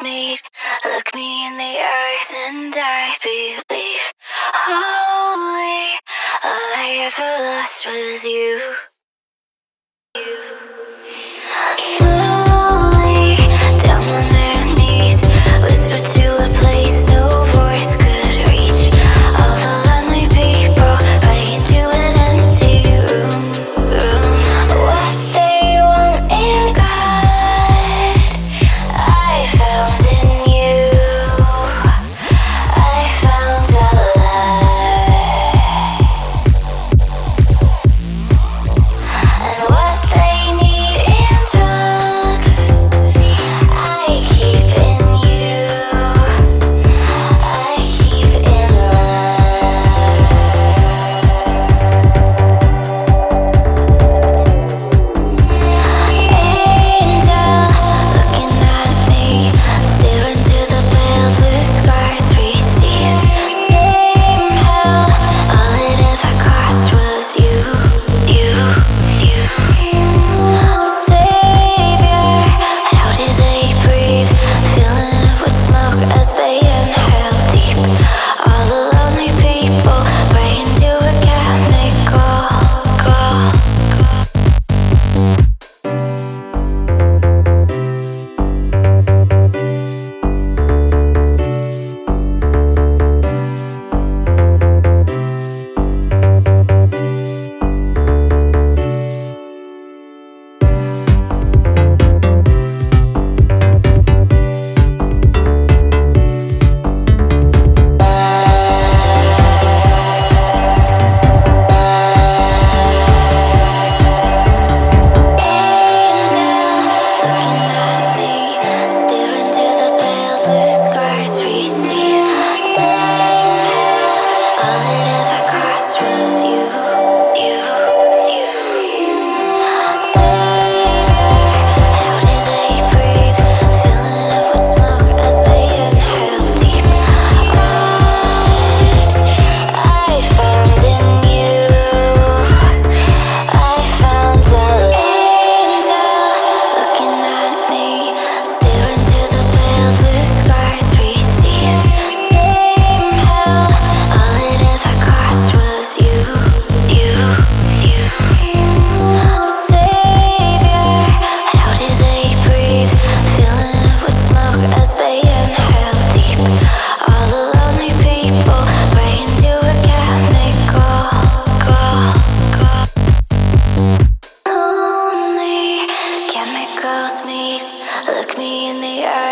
was made. Look me in the eyes and I believe. Holy, all I ever lost was you. Look me in the eye.